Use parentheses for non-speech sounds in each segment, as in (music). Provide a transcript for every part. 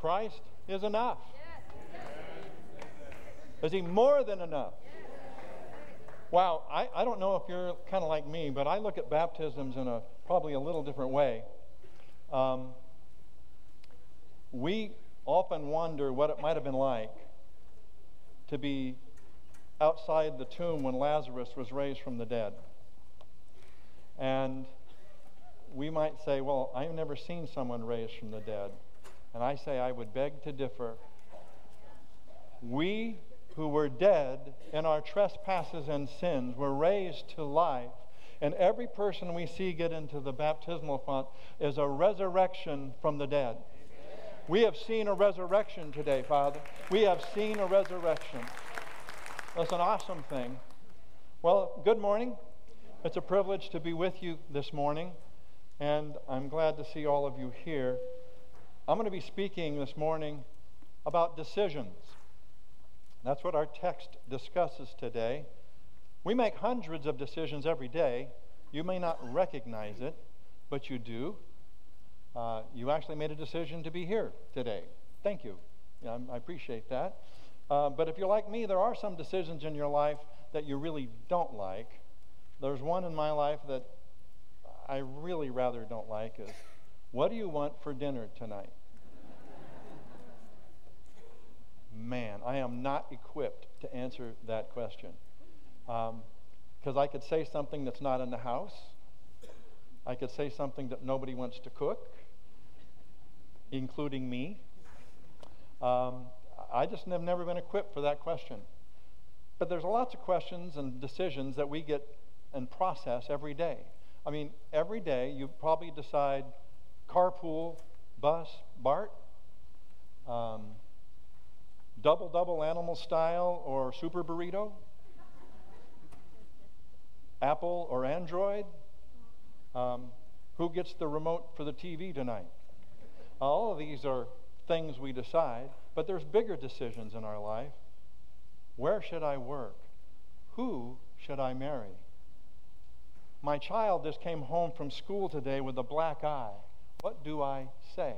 Christ is enough. Is he more than enough? Wow, I, I don't know if you're kind of like me, but I look at baptisms in a probably a little different way. Um, we often wonder what it might have been like to be outside the tomb when Lazarus was raised from the dead. And we might say, Well, I've never seen someone raised from the dead. And I say, I would beg to differ. We who were dead in our trespasses and sins were raised to life. And every person we see get into the baptismal font is a resurrection from the dead. We have seen a resurrection today, Father. We have seen a resurrection. That's an awesome thing. Well, good morning. It's a privilege to be with you this morning, and I'm glad to see all of you here. I'm going to be speaking this morning about decisions. That's what our text discusses today. We make hundreds of decisions every day. You may not recognize it, but you do. Uh, you actually made a decision to be here today. Thank you. Yeah, I appreciate that. Uh, but if you're like me, there are some decisions in your life that you really don't like. There's one in my life that I really rather don't like is, what do you want for dinner tonight? man, I am not equipped to answer that question. Because um, I could say something that's not in the house. I could say something that nobody wants to cook, including me. Um, I just have never been equipped for that question. But there's lots of questions and decisions that we get and process every day. I mean, every day you probably decide carpool, bus, BART. Um, double double animal style or super burrito? Apple or Android? Um, who gets the remote for the TV tonight? All of these are things we decide, but there's bigger decisions in our life. Where should I work? Who should I marry? My child just came home from school today with a black eye. What do I say?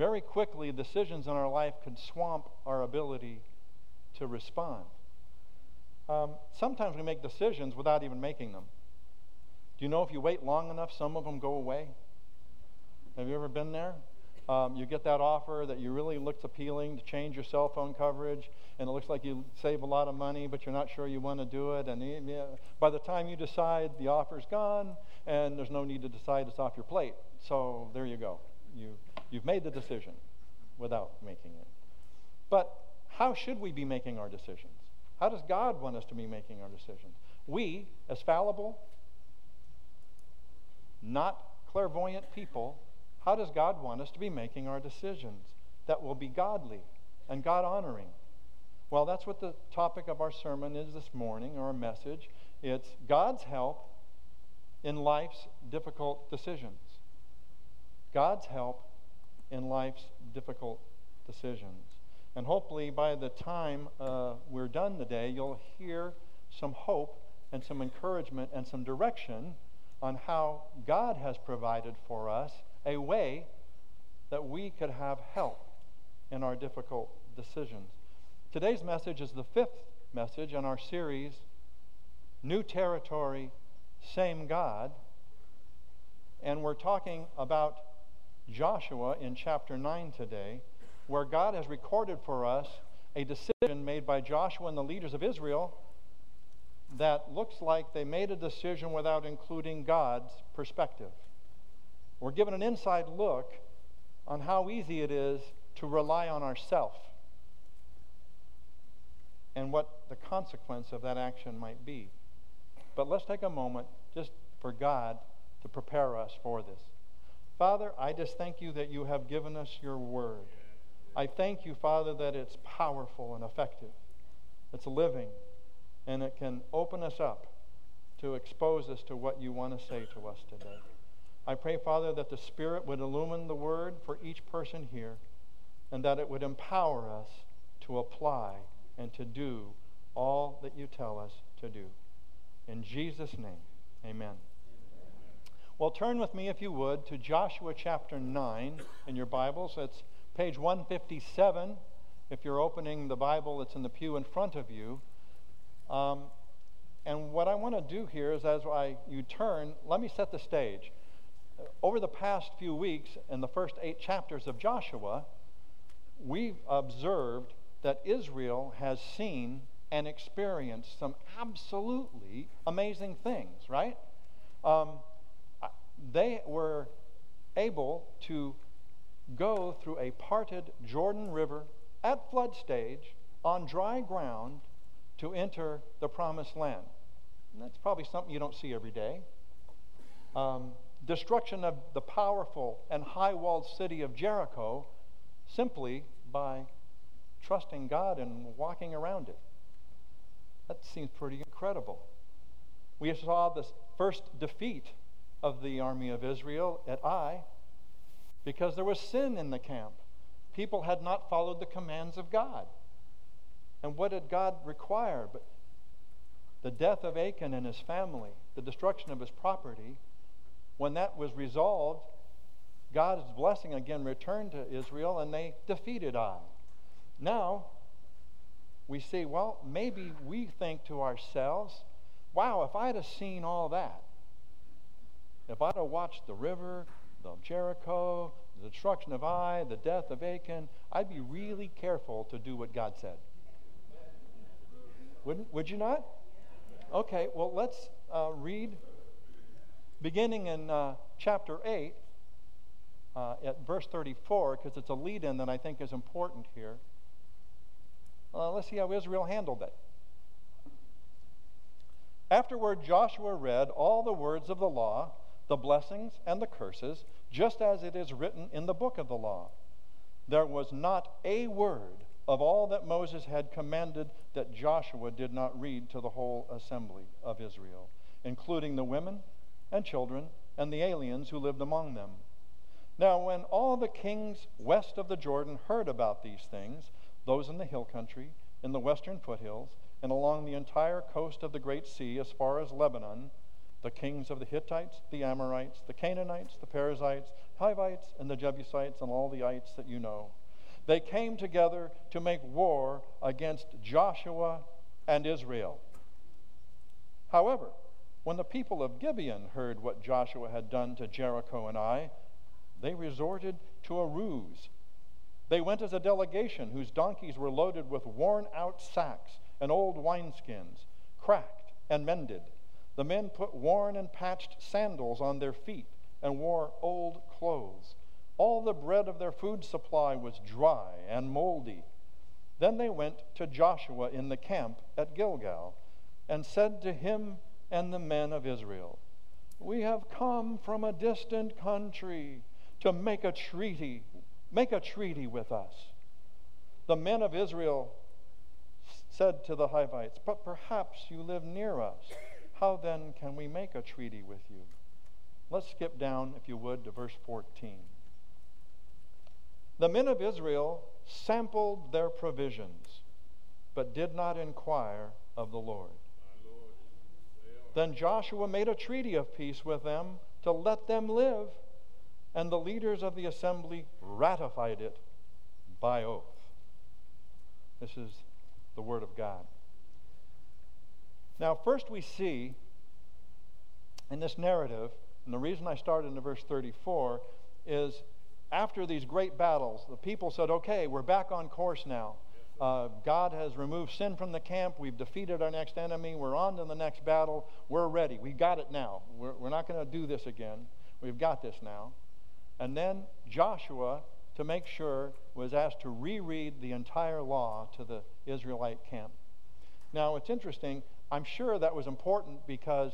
very quickly, decisions in our life can swamp our ability to respond. Um, sometimes we make decisions without even making them. Do you know if you wait long enough, some of them go away? Have you ever been there? Um, you get that offer that you really looked appealing to change your cell phone coverage, and it looks like you save a lot of money, but you're not sure you want to do it. And by the time you decide, the offer's gone, and there's no need to decide it's off your plate. So there you go. You You've made the decision without making it. But how should we be making our decisions? How does God want us to be making our decisions? We, as fallible, not clairvoyant people, how does God want us to be making our decisions that will be godly and God honoring? Well, that's what the topic of our sermon is this morning, or our message. It's God's help in life's difficult decisions. God's help in life's difficult decisions. And hopefully, by the time uh, we're done today, you'll hear some hope and some encouragement and some direction on how God has provided for us a way that we could have help in our difficult decisions. Today's message is the fifth message in our series, New Territory, Same God. And we're talking about Joshua in chapter 9 today, where God has recorded for us a decision made by Joshua and the leaders of Israel that looks like they made a decision without including God's perspective. We're given an inside look on how easy it is to rely on ourself and what the consequence of that action might be. But let's take a moment just for God to prepare us for this. Father, I just thank you that you have given us your word. I thank you, Father, that it's powerful and effective. It's living, and it can open us up to expose us to what you want to say to us today. I pray, Father, that the Spirit would illumine the word for each person here, and that it would empower us to apply and to do all that you tell us to do. In Jesus' name, amen. Well, turn with me, if you would, to Joshua chapter 9 in your Bibles. It's page 157. If you're opening the Bible, it's in the pew in front of you. Um, and what I want to do here is, as I, you turn, let me set the stage. Over the past few weeks, in the first eight chapters of Joshua, we've observed that Israel has seen and experienced some absolutely amazing things, right? Um, they were able to go through a parted Jordan River at flood stage on dry ground to enter the promised land. And that's probably something you don't see every day. Um, destruction of the powerful and high walled city of Jericho simply by trusting God and walking around it. That seems pretty incredible. We saw the first defeat of the army of Israel at Ai because there was sin in the camp. People had not followed the commands of God. And what did God require? But the death of Achan and his family, the destruction of his property, when that was resolved, God's blessing again returned to Israel and they defeated Ai. Now, we see, well, maybe we think to ourselves, wow, if I'd have seen all that, if I'd have watched the river, the Jericho, the destruction of Ai, the death of Achan, I'd be really careful to do what God said. Wouldn't, would you not? Okay, well, let's uh, read beginning in uh, chapter 8 uh, at verse 34, because it's a lead in that I think is important here. Uh, let's see how Israel handled it. Afterward, Joshua read all the words of the law the blessings and the curses, just as it is written in the book of the law. There was not a word of all that Moses had commanded that Joshua did not read to the whole assembly of Israel, including the women and children and the aliens who lived among them. Now, when all the kings west of the Jordan heard about these things, those in the hill country, in the western foothills, and along the entire coast of the Great Sea as far as Lebanon, the kings of the Hittites, the Amorites, the Canaanites, the Perizzites, Hivites, and the Jebusites, and all the ites that you know. They came together to make war against Joshua and Israel. However, when the people of Gibeon heard what Joshua had done to Jericho and Ai, they resorted to a ruse. They went as a delegation whose donkeys were loaded with worn out sacks and old wineskins, cracked and mended the men put worn and patched sandals on their feet and wore old clothes. All the bread of their food supply was dry and moldy. Then they went to Joshua in the camp at Gilgal and said to him and the men of Israel, We have come from a distant country to make a treaty, make a treaty with us. The men of Israel said to the Hivites, But perhaps you live near us how then can we make a treaty with you? Let's skip down, if you would, to verse 14. The men of Israel sampled their provisions, but did not inquire of the Lord. Then Joshua made a treaty of peace with them to let them live, and the leaders of the assembly ratified it by oath. This is the word of God. Now, first we see in this narrative, and the reason I started in verse 34 is after these great battles, the people said, okay, we're back on course now. Uh, God has removed sin from the camp. We've defeated our next enemy. We're on to the next battle. We're ready. We got it now. We're, we're not going to do this again. We've got this now. And then Joshua, to make sure, was asked to reread the entire law to the Israelite camp. Now, it's interesting. I'm sure that was important because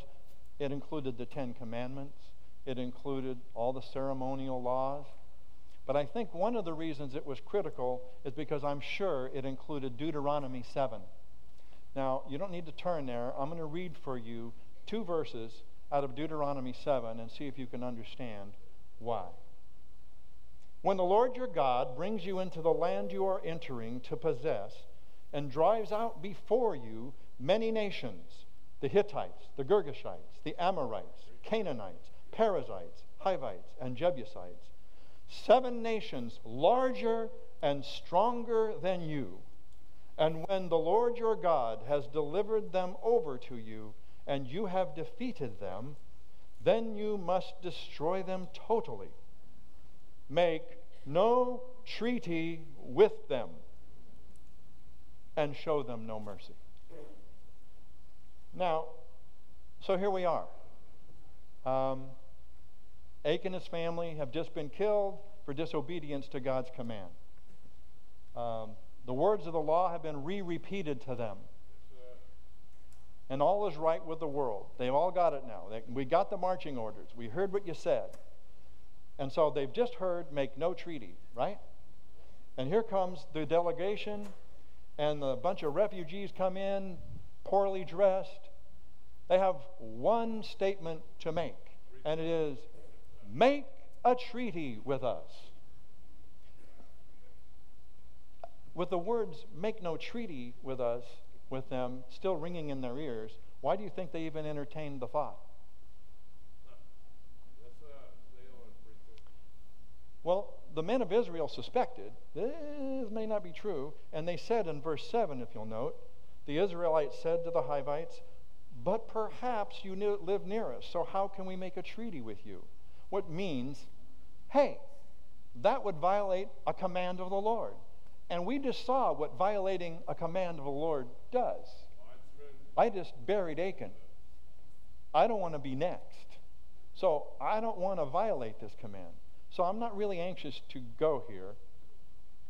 it included the Ten Commandments, it included all the ceremonial laws. But I think one of the reasons it was critical is because I'm sure it included Deuteronomy 7. Now, you don't need to turn there. I'm going to read for you two verses out of Deuteronomy 7 and see if you can understand why. When the Lord your God brings you into the land you are entering to possess and drives out before you many nations the Hittites, the Girgashites, the Amorites, Canaanites, Perizzites, Hivites, and Jebusites, seven nations larger and stronger than you. And when the Lord your God has delivered them over to you, and you have defeated them, then you must destroy them totally. Make no treaty with them, and show them no mercy. Now, so here we are. Um, Achan and his family have just been killed for disobedience to God's command. Um, the words of the law have been re repeated to them. And all is right with the world. They've all got it now. We got the marching orders. We heard what you said. And so they've just heard make no treaty, right? And here comes the delegation, and a bunch of refugees come in, poorly dressed. They have one statement to make, and it is make a treaty with us. With the words, make no treaty with us, with them still ringing in their ears, why do you think they even entertained the thought? Well, the men of Israel suspected this may not be true, and they said in verse 7, if you'll note, the Israelites said to the Hivites, But perhaps you live near us, so how can we make a treaty with you? What means, hey, that would violate a command of the Lord. And we just saw what violating a command of the Lord does. I just buried Achan. I don't want to be next. So I don't want to violate this command. So I'm not really anxious to go here.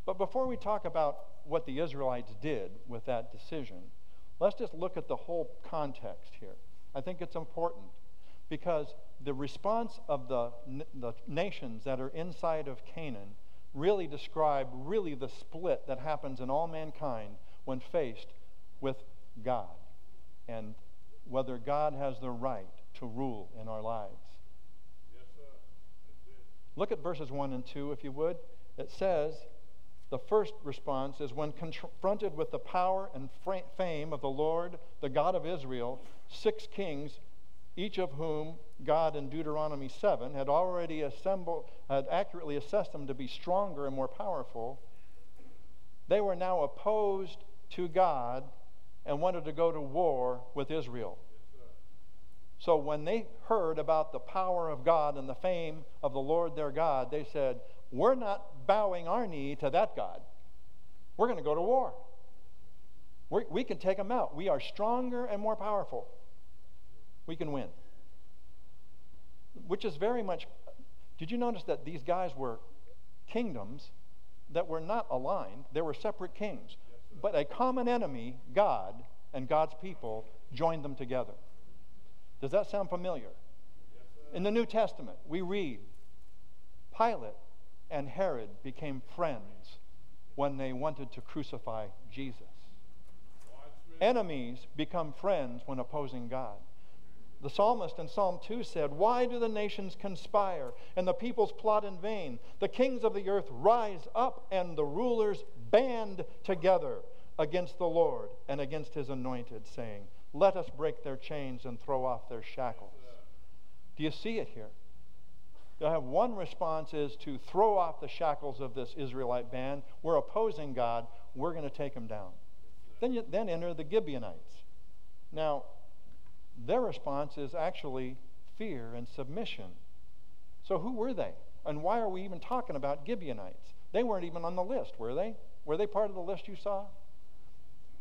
But before we talk about what the Israelites did with that decision, let's just look at the whole context here. I think it's important because the response of the, the nations that are inside of Canaan really describe really the split that happens in all mankind when faced with God and whether God has the right to rule in our lives. Look at verses 1 and 2, if you would. It says, the first response is when confronted with the power and fame of the Lord, the God of Israel, six kings each of whom God in Deuteronomy 7 had already assembled, had accurately assessed them to be stronger and more powerful, they were now opposed to God and wanted to go to war with Israel. So when they heard about the power of God and the fame of the Lord their God, they said, We're not bowing our knee to that God. We're going to go to war. We're, we can take them out. We are stronger and more powerful we can win. Which is very much. Did you notice that these guys were kingdoms that were not aligned? They were separate kings. But a common enemy, God, and God's people joined them together. Does that sound familiar? In the New Testament, we read Pilate and Herod became friends when they wanted to crucify Jesus. Enemies become friends when opposing God. The psalmist in Psalm 2 said, Why do the nations conspire and the peoples plot in vain? The kings of the earth rise up and the rulers band together against the Lord and against his anointed, saying, Let us break their chains and throw off their shackles. Do you see it here? You have one response is to throw off the shackles of this Israelite band. We're opposing God. We're going to take them down. Then, you, then enter the Gibeonites. Now, their response is actually fear and submission. So, who were they? And why are we even talking about Gibeonites? They weren't even on the list, were they? Were they part of the list you saw?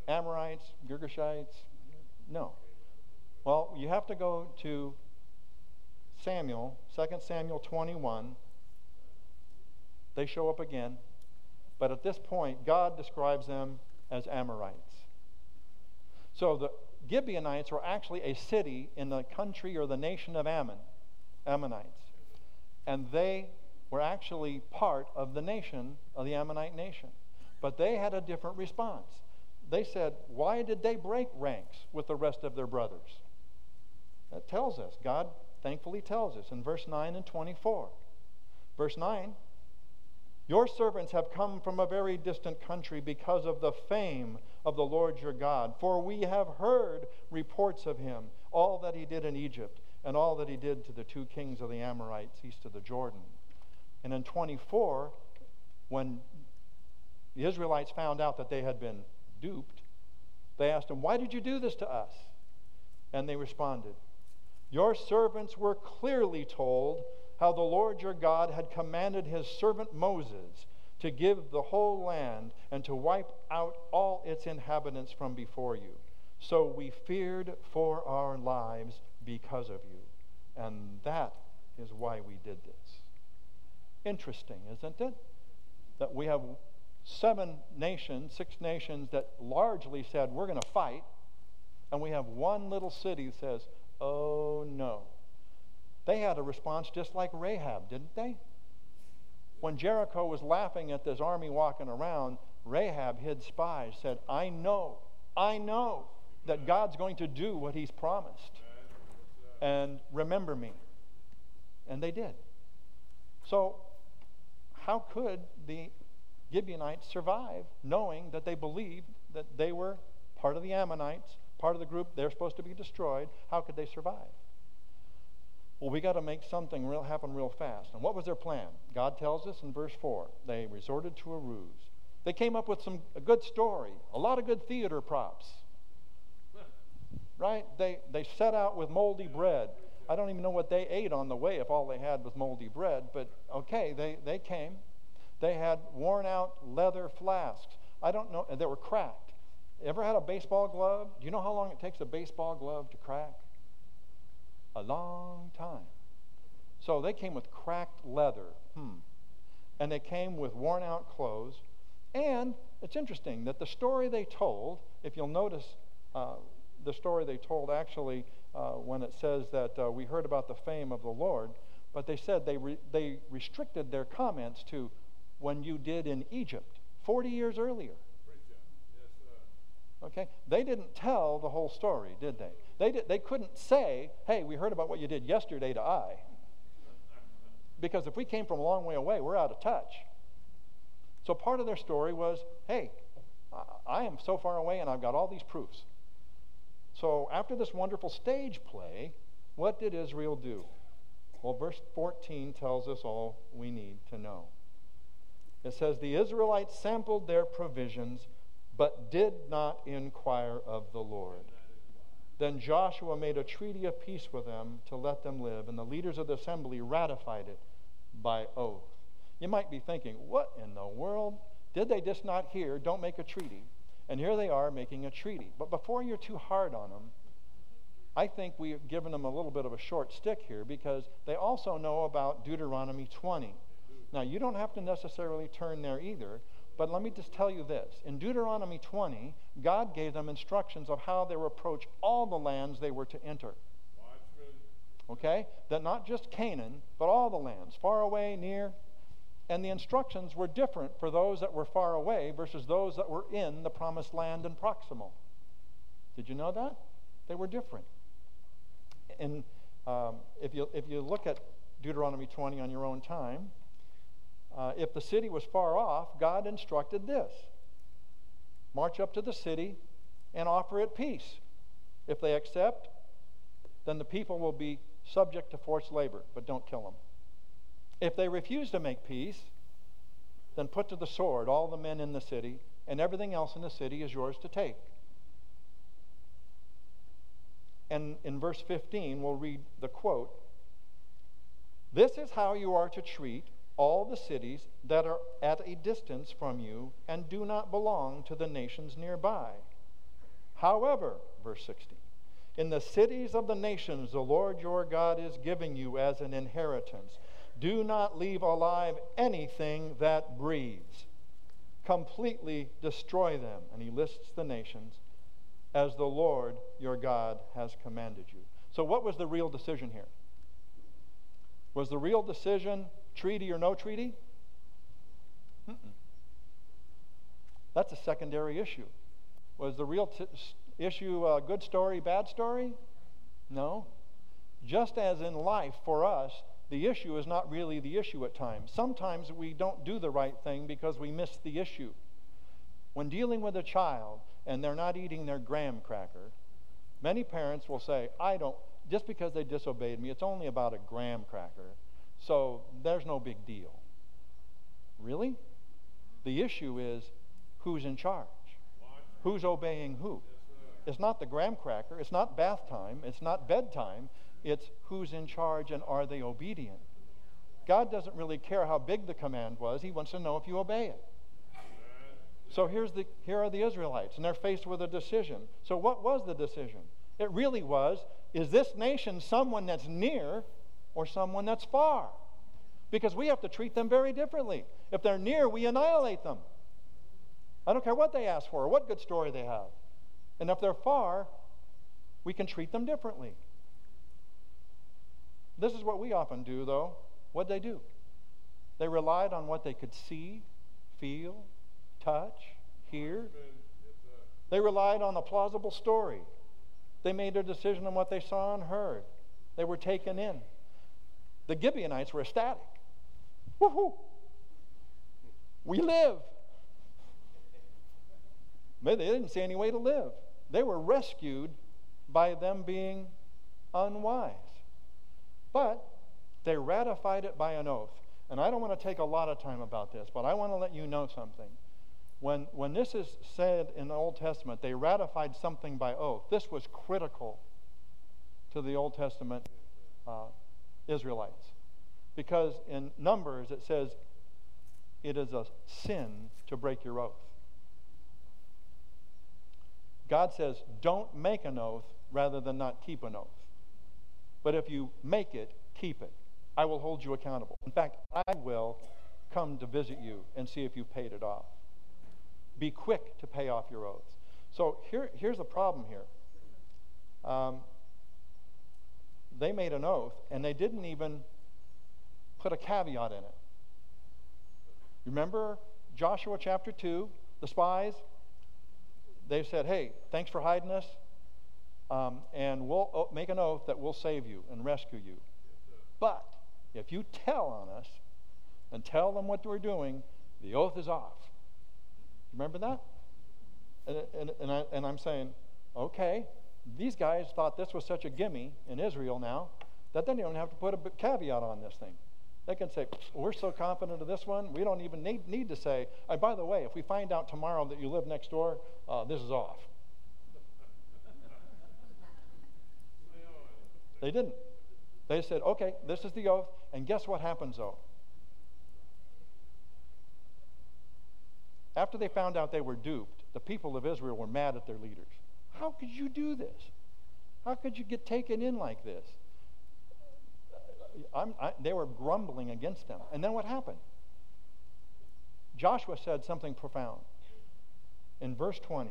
Amorites, Girgashites? No. Well, you have to go to Samuel, 2 Samuel 21. They show up again. But at this point, God describes them as Amorites. So the Gibeonites were actually a city in the country or the nation of Ammon, Ammonites. And they were actually part of the nation, of the Ammonite nation. But they had a different response. They said, Why did they break ranks with the rest of their brothers? That tells us. God thankfully tells us in verse 9 and 24. Verse 9 Your servants have come from a very distant country because of the fame of the Lord your God. For we have heard reports of him, all that he did in Egypt, and all that he did to the two kings of the Amorites east of the Jordan. And in 24, when the Israelites found out that they had been duped, they asked him, Why did you do this to us? And they responded, Your servants were clearly told how the Lord your God had commanded his servant Moses to give the whole land and to wipe out all its inhabitants from before you. So we feared for our lives because of you. And that is why we did this. Interesting, isn't it? That we have seven nations, six nations that largely said, we're going to fight. And we have one little city that says, oh no. They had a response just like Rahab, didn't they? When Jericho was laughing at this army walking around, Rahab hid spies, said, I know, I know that God's going to do what he's promised. And remember me. And they did. So, how could the Gibeonites survive knowing that they believed that they were part of the Ammonites, part of the group they're supposed to be destroyed? How could they survive? Well, we got to make something real happen real fast. And what was their plan? God tells us in verse 4 they resorted to a ruse. They came up with some a good story, a lot of good theater props right? They, they set out with moldy bread. I don't even know what they ate on the way if all they had was moldy bread, but okay, they, they came. They had worn out leather flasks. I don't know, and they were cracked. Ever had a baseball glove? Do you know how long it takes a baseball glove to crack? A long time. So they came with cracked leather. Hmm. And they came with worn out clothes. And it's interesting that the story they told, if you'll notice, uh, the story they told actually uh, when it says that uh, we heard about the fame of the Lord, but they said they, re- they restricted their comments to when you did in Egypt 40 years earlier. Okay? They didn't tell the whole story, did they? They, did, they couldn't say, hey, we heard about what you did yesterday to Ai. Because if we came from a long way away, we're out of touch. So part of their story was, hey, I am so far away and I've got all these proofs. So after this wonderful stage play, what did Israel do? Well, verse 14 tells us all we need to know. It says, The Israelites sampled their provisions, but did not inquire of the Lord. Then Joshua made a treaty of peace with them to let them live, and the leaders of the assembly ratified it by oath. You might be thinking, what in the world? Did they just not hear, don't make a treaty? And here they are making a treaty. But before you're too hard on them, I think we've given them a little bit of a short stick here because they also know about Deuteronomy 20. Now, you don't have to necessarily turn there either, but let me just tell you this. In Deuteronomy 20, God gave them instructions of how they were approach all the lands they were to enter. Okay? That not just Canaan, but all the lands, far away, near, and the instructions were different for those that were far away versus those that were in the promised land and proximal. Did you know that? They were different. And um, if, you, if you look at Deuteronomy 20 on your own time, uh, if the city was far off, God instructed this march up to the city and offer it peace. If they accept, then the people will be subject to forced labor, but don't kill them. If they refuse to make peace, then put to the sword all the men in the city, and everything else in the city is yours to take. And in verse 15, we'll read the quote This is how you are to treat all the cities that are at a distance from you and do not belong to the nations nearby. However, verse 16, in the cities of the nations the Lord your God is giving you as an inheritance do not leave alive anything that breathes. Completely destroy them. And he lists the nations as the Lord your God has commanded you. So, what was the real decision here? Was the real decision treaty or no treaty? Mm-mm. That's a secondary issue. Was the real t- issue a good story, bad story? No. Just as in life for us, the issue is not really the issue at times. Sometimes we don't do the right thing because we miss the issue. When dealing with a child and they're not eating their graham cracker, many parents will say, I don't, just because they disobeyed me, it's only about a graham cracker. So there's no big deal. Really? The issue is who's in charge? Who's obeying who? It's not the graham cracker. It's not bath time. It's not bedtime. It's who's in charge and are they obedient? God doesn't really care how big the command was. He wants to know if you obey it. So here's the, here are the Israelites, and they're faced with a decision. So, what was the decision? It really was is this nation someone that's near or someone that's far? Because we have to treat them very differently. If they're near, we annihilate them. I don't care what they ask for or what good story they have. And if they're far, we can treat them differently. This is what we often do, though. What'd they do? They relied on what they could see, feel, touch, hear. They relied on a plausible story. They made their decision on what they saw and heard. They were taken in. The Gibeonites were ecstatic. Woohoo! We live. They didn't see any way to live. They were rescued by them being unwise. But they ratified it by an oath. And I don't want to take a lot of time about this, but I want to let you know something. When, when this is said in the Old Testament, they ratified something by oath. This was critical to the Old Testament uh, Israelites. Because in Numbers it says, it is a sin to break your oath. God says, don't make an oath rather than not keep an oath. But if you make it, keep it. I will hold you accountable. In fact, I will come to visit you and see if you paid it off. Be quick to pay off your oaths. So here, here's the problem here. Um, they made an oath, and they didn't even put a caveat in it. Remember Joshua chapter 2, the spies? they said, hey, thanks for hiding us, um, and we'll make an oath that we'll save you and rescue you. But if you tell on us and tell them what we're doing, the oath is off. Remember that? And, and, and, I, and I'm saying, okay, these guys thought this was such a gimme in Israel now that they don't even have to put a caveat on this thing. They can say, we're so confident of this one, we don't even need, need to say, oh, by the way, if we find out tomorrow that you live next door, uh, this is off. they didn't. They said, okay, this is the oath, and guess what happens though? After they found out they were duped, the people of Israel were mad at their leaders. How could you do this? How could you get taken in like this? I, they were grumbling against them. And then what happened? Joshua said something profound. In verse 20,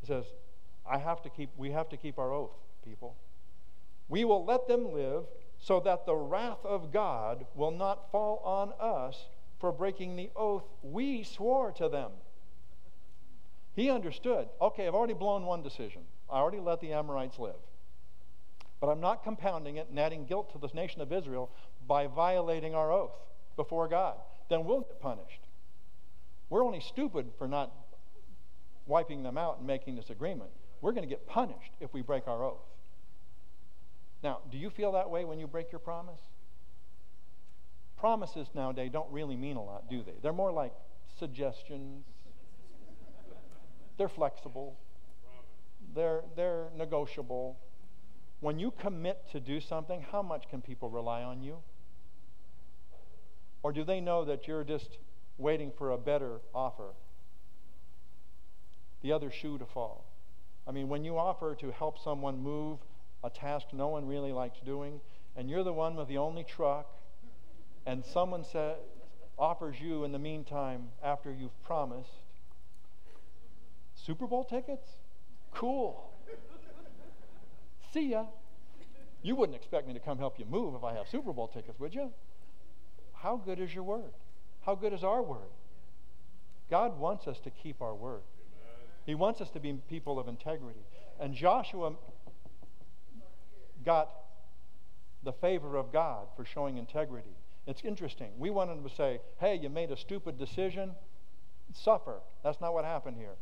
he says, I have to keep, we have to keep our oath, people. We will let them live so that the wrath of God will not fall on us for breaking the oath we swore to them. He understood, okay, I've already blown one decision. I already let the Amorites live. But I'm not compounding it and adding guilt to the nation of Israel by violating our oath before God. Then we'll get punished. We're only stupid for not wiping them out and making this agreement. We're going to get punished if we break our oath. Now, do you feel that way when you break your promise? Promises nowadays don't really mean a lot, do they? They're more like suggestions. They're flexible. They're, they're negotiable. When you commit to do something, how much can people rely on you? Or do they know that you're just waiting for a better offer? The other shoe to fall. I mean, when you offer to help someone move a task no one really likes doing, and you're the one with the only truck, and someone sa- offers you in the meantime, after you've promised, Super Bowl tickets? Cool. See ya. You wouldn't expect me to come help you move if I have Super Bowl tickets, would you? How good is your word? How good is our word? God wants us to keep our word. He wants us to be people of integrity. And Joshua got the favor of God for showing integrity. It's interesting. We wanted him to say, hey, you made a stupid decision, suffer. That's not what happened here.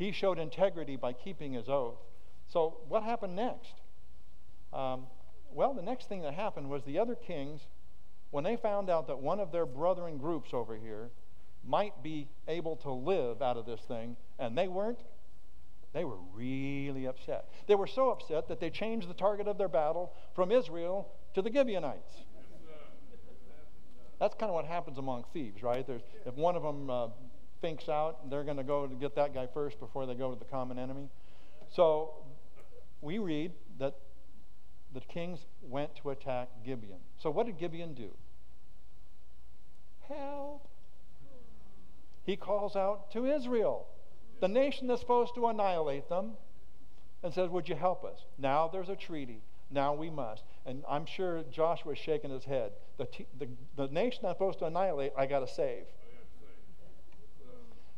He showed integrity by keeping his oath. So, what happened next? Um, well, the next thing that happened was the other kings, when they found out that one of their brethren groups over here might be able to live out of this thing, and they weren't, they were really upset. They were so upset that they changed the target of their battle from Israel to the Gibeonites. That's kind of what happens among thieves, right? There's, if one of them uh, thinks out, they're going to go to get that guy first before they go to the common enemy. So we read that the kings went to attack Gibeon. So what did Gibeon do? Help. He calls out to Israel, the nation that's supposed to annihilate them, and says, Would you help us? Now there's a treaty. Now we must. And I'm sure Joshua is shaking his head. The, t- the, the nation I'm supposed to annihilate, I got to save.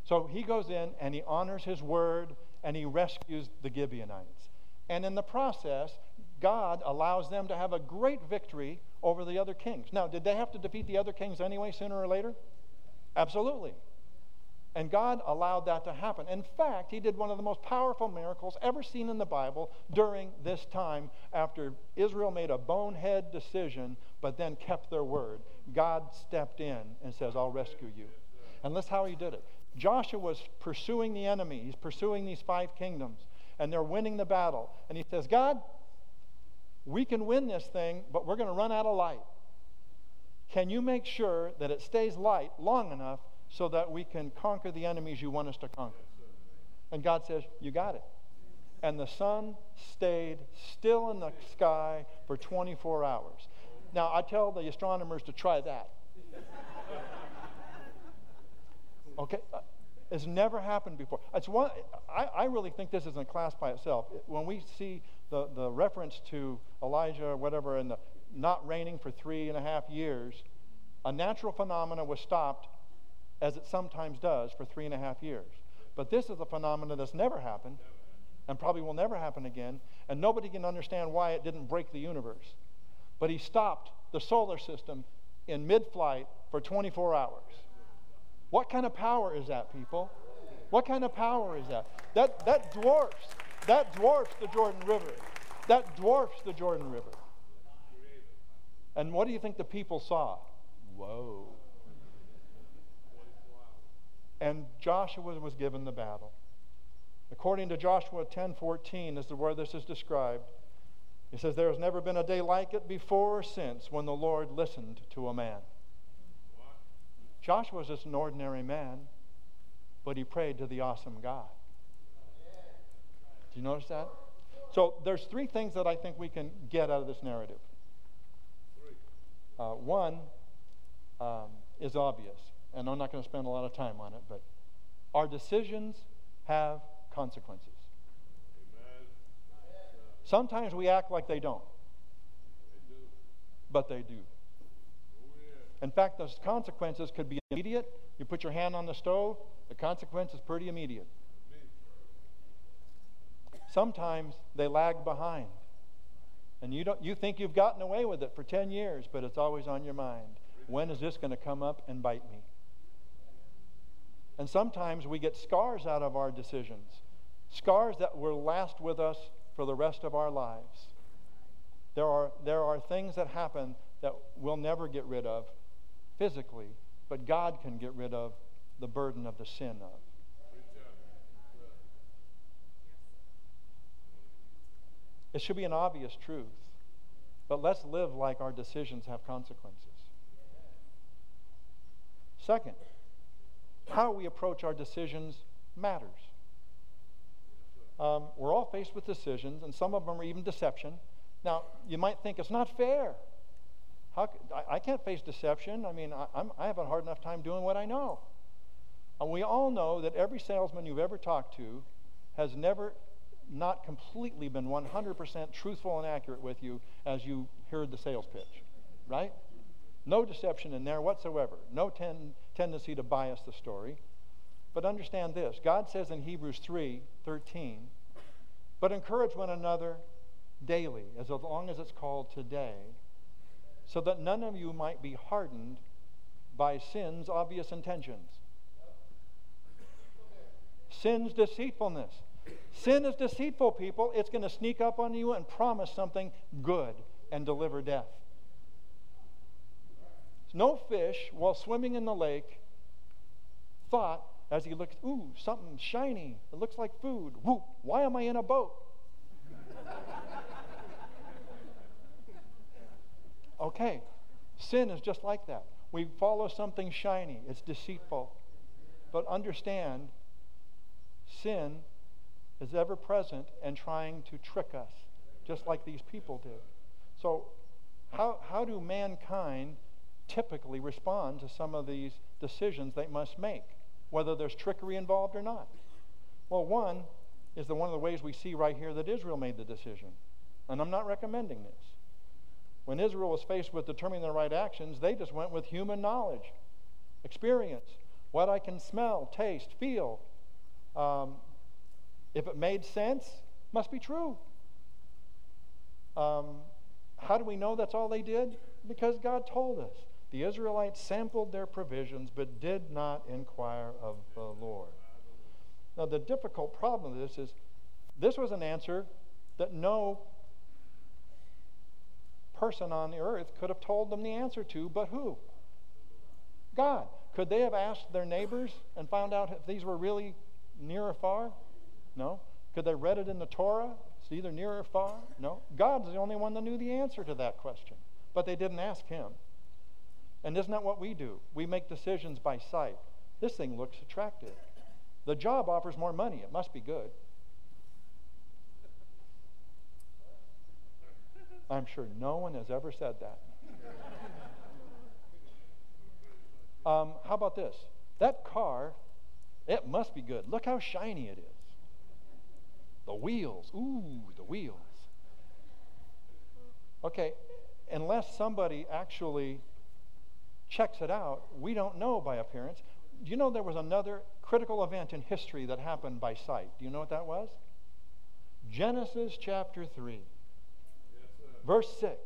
So he goes in and he honors his word and he rescues the Gibeonites. And in the process, God allows them to have a great victory over the other kings. Now, did they have to defeat the other kings anyway, sooner or later? Absolutely. And God allowed that to happen. In fact, He did one of the most powerful miracles ever seen in the Bible during this time after Israel made a bonehead decision but then kept their word. God stepped in and says, I'll rescue you. And that's how He did it. Joshua was pursuing the enemy, he's pursuing these five kingdoms, and they're winning the battle. And he says, God, we can win this thing, but we're going to run out of light. Can you make sure that it stays light long enough so that we can conquer the enemies you want us to conquer. And God says, You got it. And the sun stayed still in the sky for 24 hours. Now, I tell the astronomers to try that. Okay? Uh, it's never happened before. It's one, I, I really think this is a class by itself. When we see the, the reference to Elijah or whatever and the not raining for three and a half years, a natural phenomenon was stopped as it sometimes does for three and a half years. But this is a phenomenon that's never happened and probably will never happen again, and nobody can understand why it didn't break the universe. But he stopped the solar system in mid flight for 24 hours. What kind of power is that, people? What kind of power is that? That, that dwarfs, that dwarfs the Jordan River. That dwarfs the Jordan River. And what do you think the people saw? Whoa and Joshua was given the battle. According to Joshua 10:14 is the where this is described. He says there has never been a day like it before or since when the Lord listened to a man. Joshua was just an ordinary man, but he prayed to the awesome God. Do you notice that? So there's three things that I think we can get out of this narrative. Uh, one um, is obvious and I'm not going to spend a lot of time on it, but our decisions have consequences. Sometimes we act like they don't, but they do. In fact, those consequences could be immediate. You put your hand on the stove, the consequence is pretty immediate. Sometimes they lag behind. And you, don't, you think you've gotten away with it for 10 years, but it's always on your mind. When is this going to come up and bite me? And sometimes we get scars out of our decisions, scars that will last with us for the rest of our lives. There are, there are things that happen that we'll never get rid of physically, but God can get rid of the burden of the sin of. It should be an obvious truth, but let's live like our decisions have consequences. Second, how we approach our decisions matters. Um, we're all faced with decisions, and some of them are even deception. Now, you might think it's not fair. How, I, I can't face deception. I mean, I, I'm, I have a hard enough time doing what I know. And we all know that every salesman you've ever talked to has never not completely been 100% truthful and accurate with you as you heard the sales pitch, right? No deception in there whatsoever. No ten, tendency to bias the story. But understand this God says in Hebrews 3 13, but encourage one another daily, as long as it's called today, so that none of you might be hardened by sin's obvious intentions. Sin's deceitfulness. Sin is deceitful, people. It's going to sneak up on you and promise something good and deliver death. No fish, while swimming in the lake, thought as he looked, ooh, something shiny. It looks like food. Whoop, why am I in a boat? Okay, sin is just like that. We follow something shiny, it's deceitful. But understand, sin is ever present and trying to trick us, just like these people did. So, how, how do mankind typically respond to some of these decisions they must make, whether there's trickery involved or not? Well, one is the one of the ways we see right here that Israel made the decision. And I'm not recommending this. When Israel was faced with determining the right actions, they just went with human knowledge, experience, what I can smell, taste, feel. Um, if it made sense, must be true. Um, how do we know that's all they did? Because God told us. The Israelites sampled their provisions but did not inquire of the Lord. Now, the difficult problem of this is this was an answer that no person on the earth could have told them the answer to, but who? God. Could they have asked their neighbors and found out if these were really near or far? No. Could they read it in the Torah? It's either near or far? No. God's the only one that knew the answer to that question, but they didn't ask him. And isn't that what we do? We make decisions by sight. This thing looks attractive. The job offers more money. It must be good. I'm sure no one has ever said that. (laughs) Um, how about this? That car, it must be good. Look how shiny it is. The wheels. Ooh, the wheels. Okay, unless somebody actually checks it out, we don't know by appearance. Do you know there was another critical event in history that happened by sight? Do you know what that was? Genesis chapter 3, yes, verse 6.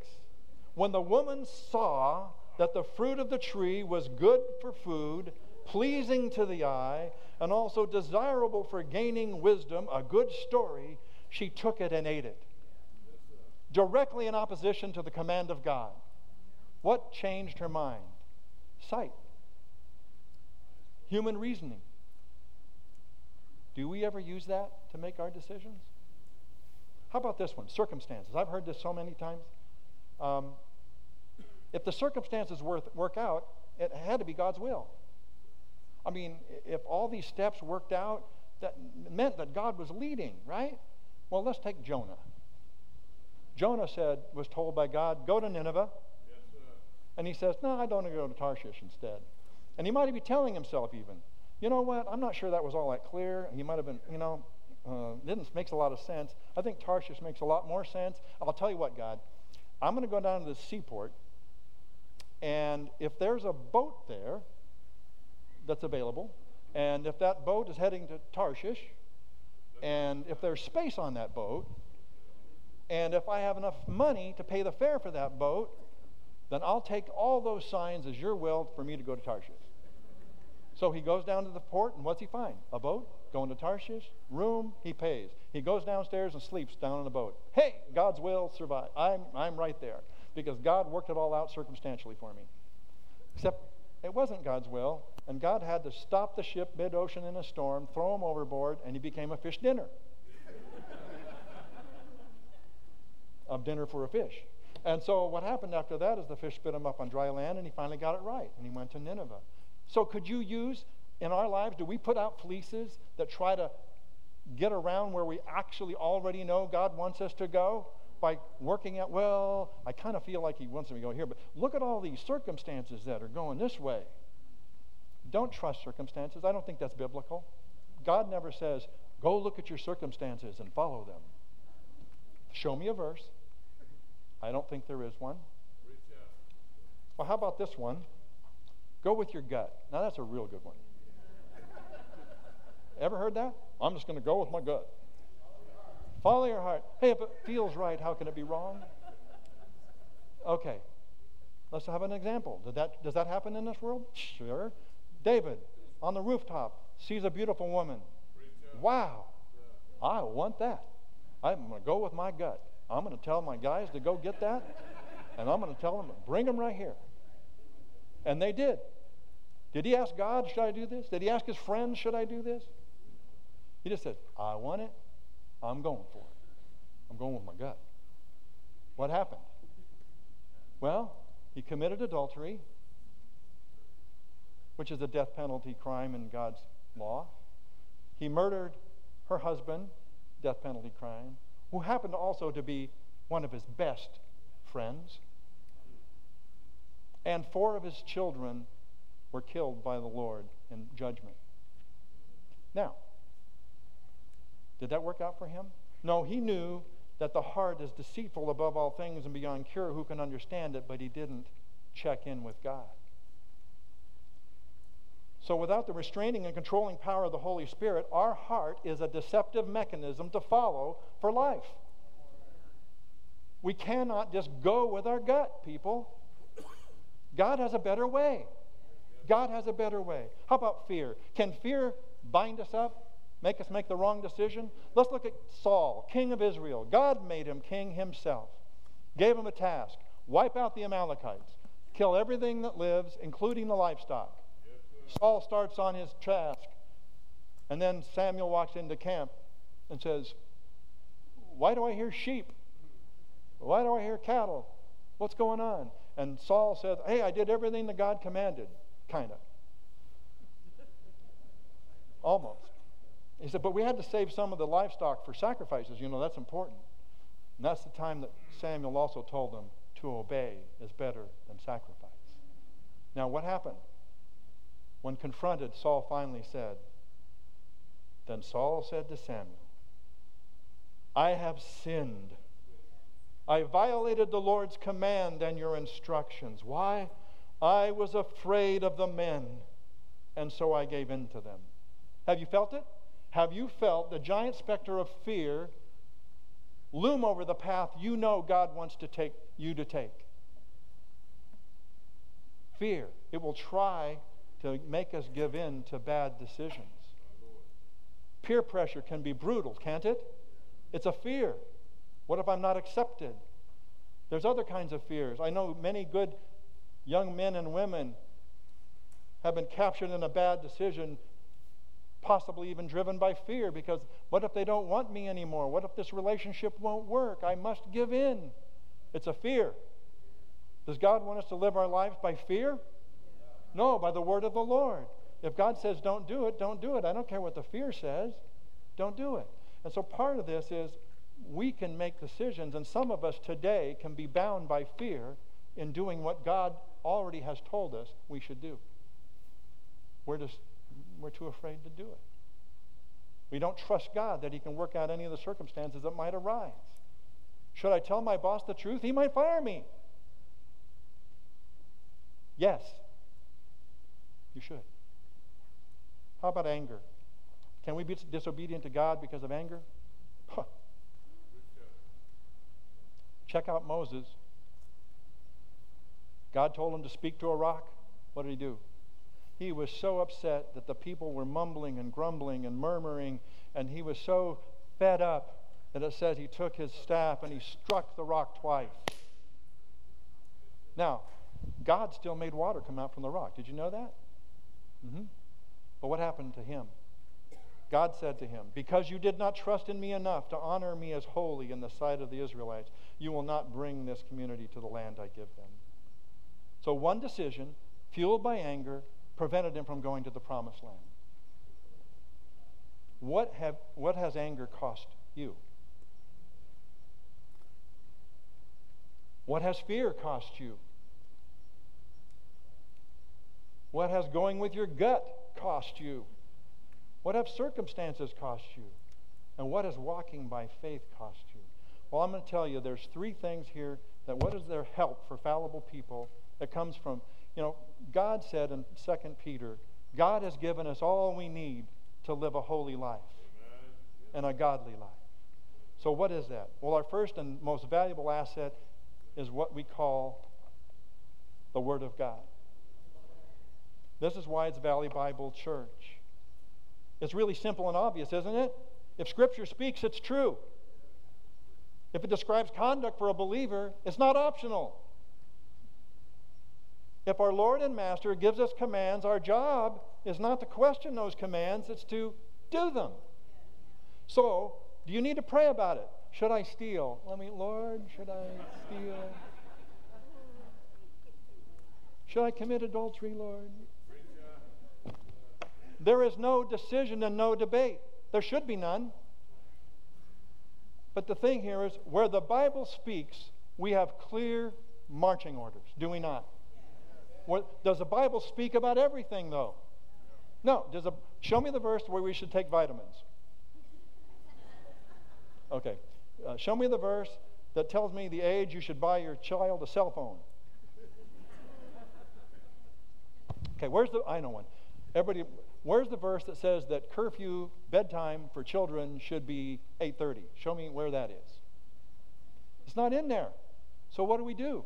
When the woman saw that the fruit of the tree was good for food, pleasing to the eye, and also desirable for gaining wisdom, a good story, she took it and ate it. Directly in opposition to the command of God. What changed her mind? Sight. Human reasoning. Do we ever use that to make our decisions? How about this one? Circumstances. I've heard this so many times. Um, if the circumstances work, work out, it had to be God's will. I mean, if all these steps worked out, that meant that God was leading, right? Well, let's take Jonah. Jonah said, was told by God, go to Nineveh. Yes, and he says, no, I don't want to go to Tarshish instead. And he might be telling himself even, you know what, I'm not sure that was all that clear. He might have been, you know, uh, didn't makes a lot of sense. I think Tarshish makes a lot more sense. I'll tell you what, God, I'm going to go down to the seaport, and if there's a boat there, that's available. And if that boat is heading to Tarshish, and if there's space on that boat, and if I have enough money to pay the fare for that boat, then I'll take all those signs as your will for me to go to Tarshish. So he goes down to the port, and what's he find? A boat going to Tarshish, room, he pays. He goes downstairs and sleeps down in the boat. Hey, God's will survive. I'm, I'm right there because God worked it all out circumstantially for me. Except it wasn't God's will, and God had to stop the ship mid ocean in a storm, throw him overboard, and he became a fish dinner. (laughs) a dinner for a fish. And so what happened after that is the fish spit him up on dry land, and he finally got it right, and he went to Nineveh. So could you use in our lives, do we put out fleeces that try to get around where we actually already know God wants us to go? By working out, well, I kind of feel like He wants me to go here, but look at all these circumstances that are going this way. Don't trust circumstances. I don't think that's biblical. God never says, go look at your circumstances and follow them. Show me a verse. I don't think there is one. Well, how about this one? Go with your gut. Now, that's a real good one. Ever heard that? I'm just going to go with my gut. Follow your heart. Hey, if it feels right, how can it be wrong? Okay. Let's have an example. Did that, does that happen in this world? Sure. David on the rooftop sees a beautiful woman. Wow. I want that. I'm going to go with my gut. I'm going to tell my guys to go get that, and I'm going to tell them, bring them right here. And they did. Did he ask God, should I do this? Did he ask his friends, should I do this? He just said, I want it. I'm going for it. I'm going with my gut. What happened? Well, he committed adultery, which is a death penalty crime in God's law. He murdered her husband, death penalty crime, who happened also to be one of his best friends. And four of his children were killed by the Lord in judgment. Now, did that work out for him? No, he knew that the heart is deceitful above all things and beyond cure. Who can understand it? But he didn't check in with God. So, without the restraining and controlling power of the Holy Spirit, our heart is a deceptive mechanism to follow for life. We cannot just go with our gut, people. God has a better way. God has a better way. How about fear? Can fear bind us up, make us make the wrong decision? Let's look at Saul, king of Israel. God made him king himself, gave him a task wipe out the Amalekites, kill everything that lives, including the livestock. Saul starts on his task. And then Samuel walks into camp and says, Why do I hear sheep? Why do I hear cattle? What's going on? And Saul said, Hey, I did everything that God commanded. Kind of. Almost. He said, But we had to save some of the livestock for sacrifices. You know, that's important. And that's the time that Samuel also told them to obey is better than sacrifice. Now, what happened? When confronted, Saul finally said, Then Saul said to Samuel, I have sinned. I violated the Lord's command and your instructions. Why? I was afraid of the men, and so I gave in to them. Have you felt it? Have you felt the giant specter of fear loom over the path you know God wants to take you to take? Fear. It will try to make us give in to bad decisions. Peer pressure can be brutal, can't it? It's a fear. What if I'm not accepted? There's other kinds of fears. I know many good young men and women have been captured in a bad decision, possibly even driven by fear because what if they don't want me anymore? What if this relationship won't work? I must give in. It's a fear. Does God want us to live our lives by fear? No, by the word of the Lord. If God says don't do it, don't do it. I don't care what the fear says. Don't do it. And so part of this is we can make decisions, and some of us today can be bound by fear in doing what God already has told us we should do. We're just we're too afraid to do it. We don't trust God that He can work out any of the circumstances that might arise. Should I tell my boss the truth? He might fire me. Yes, you should. How about anger? Can we be disobedient to God because of anger? Huh. Check out Moses. God told him to speak to a rock. What did he do? He was so upset that the people were mumbling and grumbling and murmuring, and he was so fed up that it says he took his staff and he struck the rock twice. Now, God still made water come out from the rock. Did you know that? Mm-hmm. But what happened to him? God said to him, Because you did not trust in me enough to honor me as holy in the sight of the Israelites, you will not bring this community to the land I give them. So one decision, fueled by anger, prevented him from going to the promised land. What, have, what has anger cost you? What has fear cost you? What has going with your gut cost you? What have circumstances cost you? And what has walking by faith cost you? Well, I'm going to tell you there's three things here that what is their help for fallible people that comes from, you know, God said in 2 Peter, God has given us all we need to live a holy life and a godly life. So, what is that? Well, our first and most valuable asset is what we call the Word of God. This is why it's Valley Bible Church. It's really simple and obvious, isn't it? If Scripture speaks, it's true. If it describes conduct for a believer, it's not optional. If our Lord and Master gives us commands, our job is not to question those commands, it's to do them. So, do you need to pray about it? Should I steal? Let me, Lord, should I steal? Should I commit adultery, Lord? There is no decision and no debate. There should be none. But the thing here is where the Bible speaks, we have clear marching orders, do we not? What, does the Bible speak about everything, though? No. Does a, show me the verse where we should take vitamins. Okay. Uh, show me the verse that tells me the age you should buy your child a cell phone. Okay, where's the? I know one. Everybody, where's the verse that says that curfew bedtime for children should be 8:30? Show me where that is. It's not in there. So what do we do?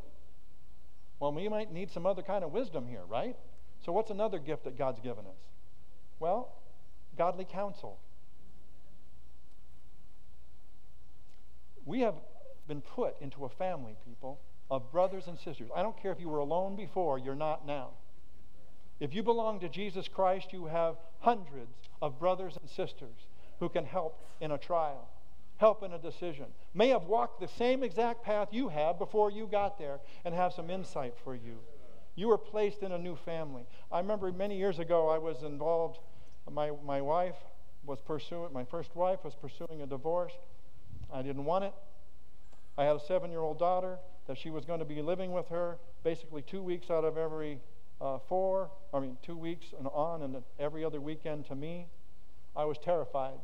Well, we might need some other kind of wisdom here, right? So what's another gift that God's given us? Well, godly counsel. We have been put into a family, people, of brothers and sisters. I don't care if you were alone before, you're not now. If you belong to Jesus Christ, you have hundreds of brothers and sisters who can help in a trial, help in a decision, may have walked the same exact path you have before you got there and have some insight for you. You were placed in a new family. I remember many years ago I was involved, my, my wife was pursuing, my first wife was pursuing a divorce. I didn't want it. I had a seven year old daughter that she was going to be living with her basically two weeks out of every uh, four, I mean, two weeks and on, and every other weekend to me. I was terrified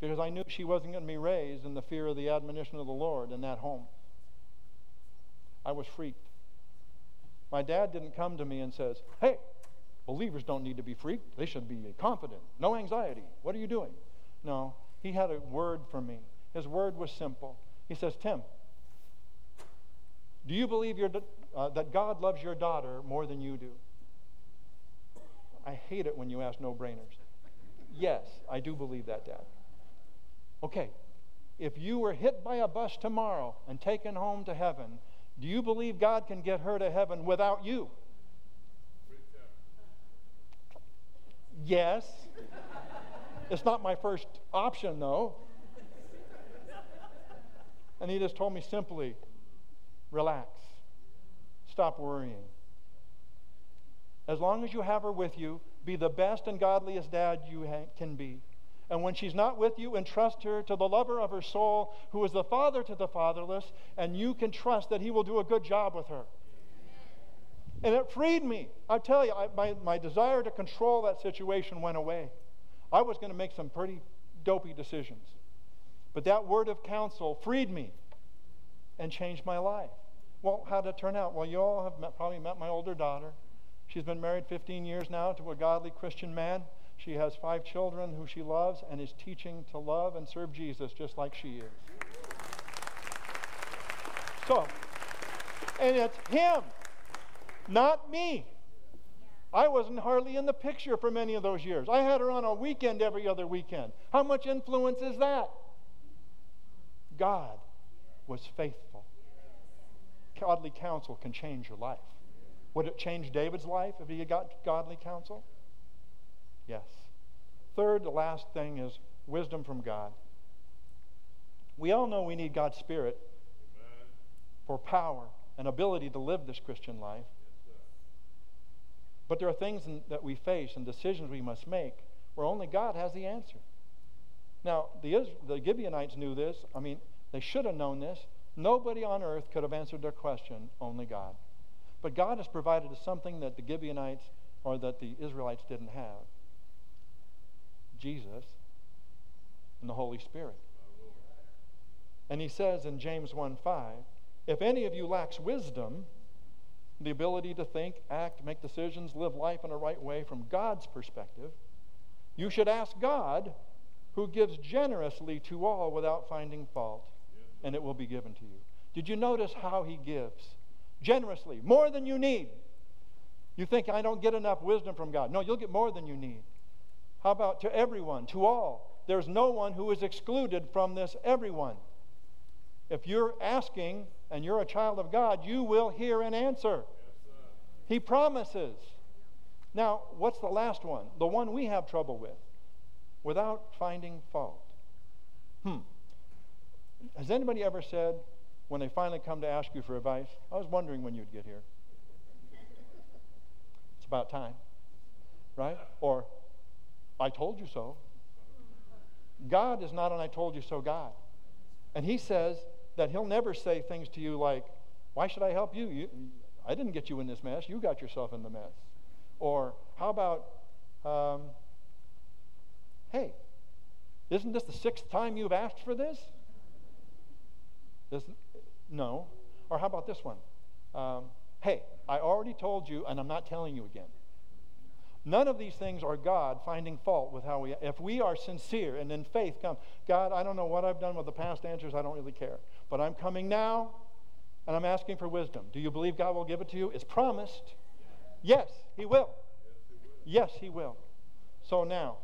because I knew she wasn't going to be raised in the fear of the admonition of the Lord in that home. I was freaked. My dad didn't come to me and says, "Hey, believers don't need to be freaked. They should be confident. No anxiety. What are you doing?" No, he had a word for me. His word was simple. He says, "Tim, do you believe uh, that God loves your daughter more than you do?" I hate it when you ask no brainers. Yes, I do believe that, Dad. Okay, if you were hit by a bus tomorrow and taken home to heaven, do you believe God can get her to heaven without you? Yes. it's not my first option, though. And he just told me simply relax, stop worrying. As long as you have her with you, be the best and godliest dad you can be. And when she's not with you, entrust her to the lover of her soul, who is the father to the fatherless, and you can trust that he will do a good job with her. And it freed me. I tell you, I, my, my desire to control that situation went away. I was going to make some pretty dopey decisions. But that word of counsel freed me and changed my life. Well, how did it turn out? Well, you all have met, probably met my older daughter. She's been married 15 years now to a godly Christian man. She has five children who she loves and is teaching to love and serve Jesus just like she is. So, and it's him, not me. I wasn't hardly in the picture for many of those years. I had her on a weekend every other weekend. How much influence is that? God was faithful. Godly counsel can change your life. Would it change David's life if he had got godly counsel? Yes. Third, the last thing is wisdom from God. We all know we need God's Spirit Amen. for power and ability to live this Christian life. Yes, but there are things in, that we face and decisions we must make where only God has the answer. Now, the, the Gibeonites knew this. I mean, they should have known this. Nobody on earth could have answered their question, only God. But God has provided us something that the Gibeonites or that the Israelites didn't have Jesus and the Holy Spirit. And he says in James 1 5, if any of you lacks wisdom, the ability to think, act, make decisions, live life in a right way from God's perspective, you should ask God, who gives generously to all without finding fault, and it will be given to you. Did you notice how he gives? generously, more than you need. You think, I don't get enough wisdom from God. No, you'll get more than you need. How about to everyone, to all? there's no one who is excluded from this, everyone. If you're asking and you're a child of God, you will hear an answer. he promises. Now, what's the last one? The one we have trouble with without finding fault. Hmm. Has anybody ever said, when they finally come to ask you for advice, I was wondering when you'd get here? It's about time, right? Or, I told you so. God is not an I told you so God. And He says that He'll never say things to you like, Why should I help you? you I didn't get you in this mess. You got yourself in the mess. Or, how about, um, Hey, isn't this the sixth time you've asked for this? no. Or how about this one? Um, hey, I already told you, and I'm not telling you again. None of these things are God finding fault with how we, if we are sincere and in faith come, God, I don't know what I've done with the past answers, I don't really care. But I'm coming now and I'm asking for wisdom. Do you believe God will give it to you? It's promised. Yes, He will. Yes, He will. So now,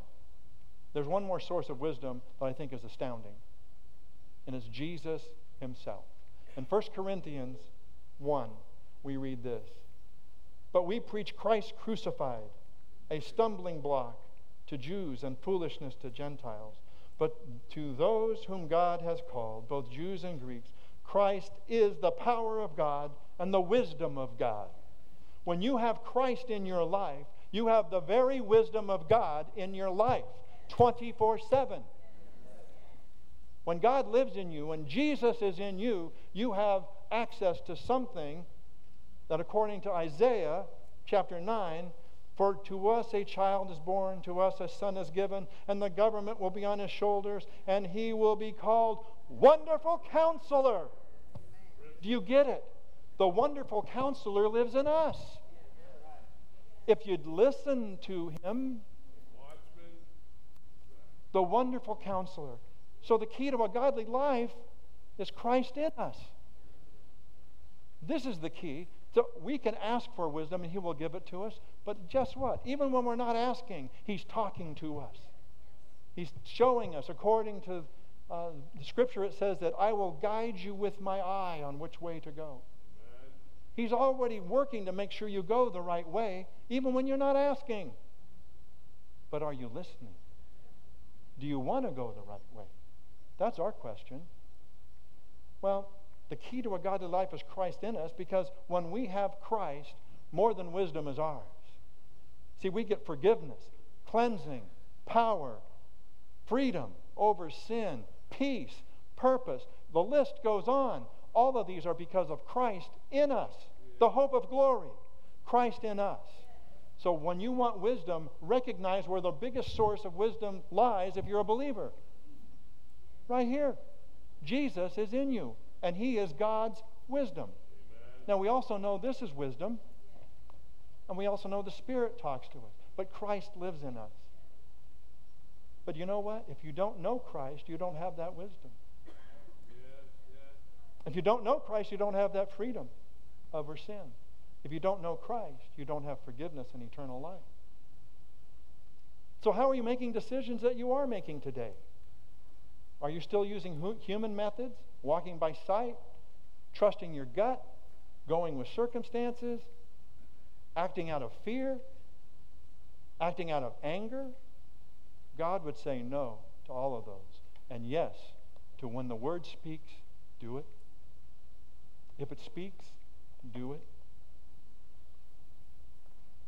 there's one more source of wisdom that I think is astounding, and it's Jesus Himself. In 1 Corinthians 1, we read this But we preach Christ crucified a stumbling block to Jews and foolishness to Gentiles. But to those whom God has called, both Jews and Greeks, Christ is the power of God and the wisdom of God. When you have Christ in your life, you have the very wisdom of God in your life 24 7. When God lives in you, when Jesus is in you, you have access to something that, according to Isaiah chapter 9, for to us a child is born, to us a son is given, and the government will be on his shoulders, and he will be called Wonderful Counselor. Do you get it? The wonderful counselor lives in us. If you'd listen to him, the wonderful counselor. So, the key to a godly life is Christ in us. This is the key. So we can ask for wisdom and He will give it to us. But guess what? Even when we're not asking, He's talking to us. He's showing us, according to uh, the scripture, it says that I will guide you with my eye on which way to go. Amen. He's already working to make sure you go the right way, even when you're not asking. But are you listening? Do you want to go the right way? That's our question. Well, the key to a godly life is Christ in us because when we have Christ, more than wisdom is ours. See, we get forgiveness, cleansing, power, freedom over sin, peace, purpose. The list goes on. All of these are because of Christ in us, the hope of glory. Christ in us. So when you want wisdom, recognize where the biggest source of wisdom lies if you're a believer. Right here. Jesus is in you and He is God's wisdom. Amen. Now, we also know this is wisdom, and we also know the Spirit talks to us, but Christ lives in us. But you know what? If you don't know Christ, you don't have that wisdom. If you don't know Christ, you don't have that freedom over sin. If you don't know Christ, you don't have forgiveness and eternal life. So, how are you making decisions that you are making today? Are you still using human methods? Walking by sight, trusting your gut, going with circumstances, acting out of fear, acting out of anger, God would say no to all of those. And yes to when the word speaks, do it. If it speaks, do it.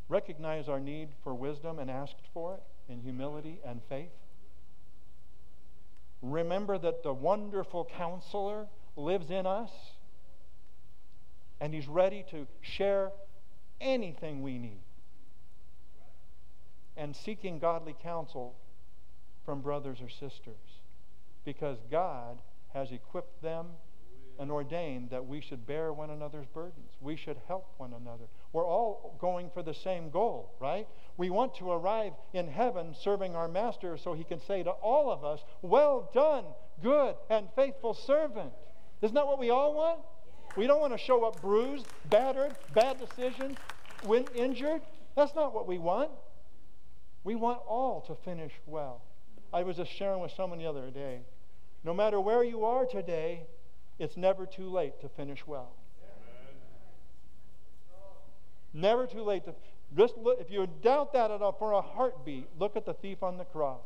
Recognize our need for wisdom and ask for it in humility and faith. Remember that the wonderful counselor lives in us, and he's ready to share anything we need. And seeking godly counsel from brothers or sisters, because God has equipped them and ordained that we should bear one another's burdens. We should help one another. We're all going for the same goal, right? We want to arrive in heaven serving our Master so he can say to all of us, Well done, good and faithful servant. Isn't that what we all want? We don't want to show up bruised, battered, bad decisions, when injured. That's not what we want. We want all to finish well. I was just sharing with someone the other day. No matter where you are today, it's never too late to finish well. Never too late to just look. If you doubt that at all for a heartbeat, look at the thief on the cross.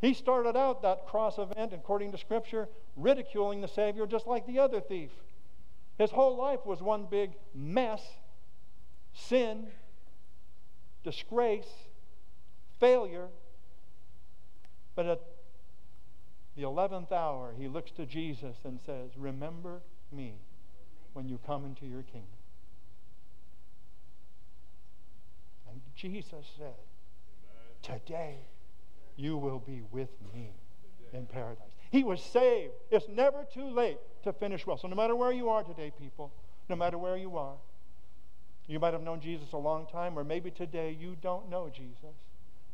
He started out that cross event, according to Scripture, ridiculing the Savior just like the other thief. His whole life was one big mess sin, disgrace, failure. But at the 11th hour, he looks to Jesus and says, Remember me when you come into your kingdom. And Jesus said, Today you will be with me in paradise. He was saved. It's never too late to finish well. So, no matter where you are today, people, no matter where you are, you might have known Jesus a long time, or maybe today you don't know Jesus.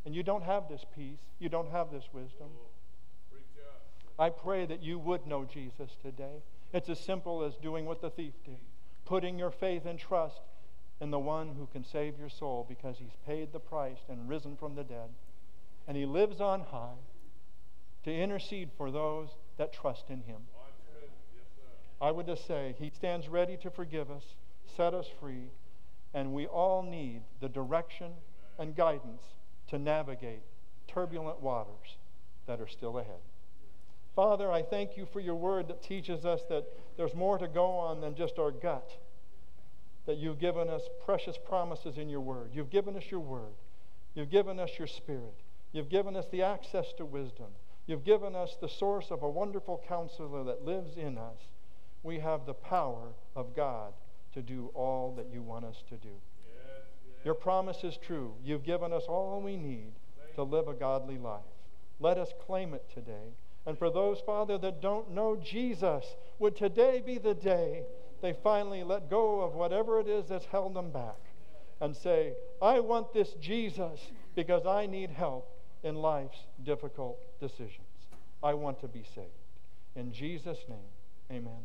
And you don't have this peace. You don't have this wisdom. I pray that you would know Jesus today. It's as simple as doing what the thief did putting your faith and trust in the one who can save your soul because he's paid the price and risen from the dead. And he lives on high to intercede for those that trust in him. I would just say, he stands ready to forgive us, set us free, and we all need the direction and guidance to navigate turbulent waters that are still ahead. Father, I thank you for your word that teaches us that there's more to go on than just our gut. That you've given us precious promises in your word. You've given us your word. You've given us your spirit. You've given us the access to wisdom. You've given us the source of a wonderful counselor that lives in us. We have the power of God to do all that you want us to do. Your promise is true. You've given us all we need to live a godly life. Let us claim it today. And for those, Father, that don't know Jesus, would today be the day they finally let go of whatever it is that's held them back and say, I want this Jesus because I need help in life's difficult decisions. I want to be saved. In Jesus' name, amen.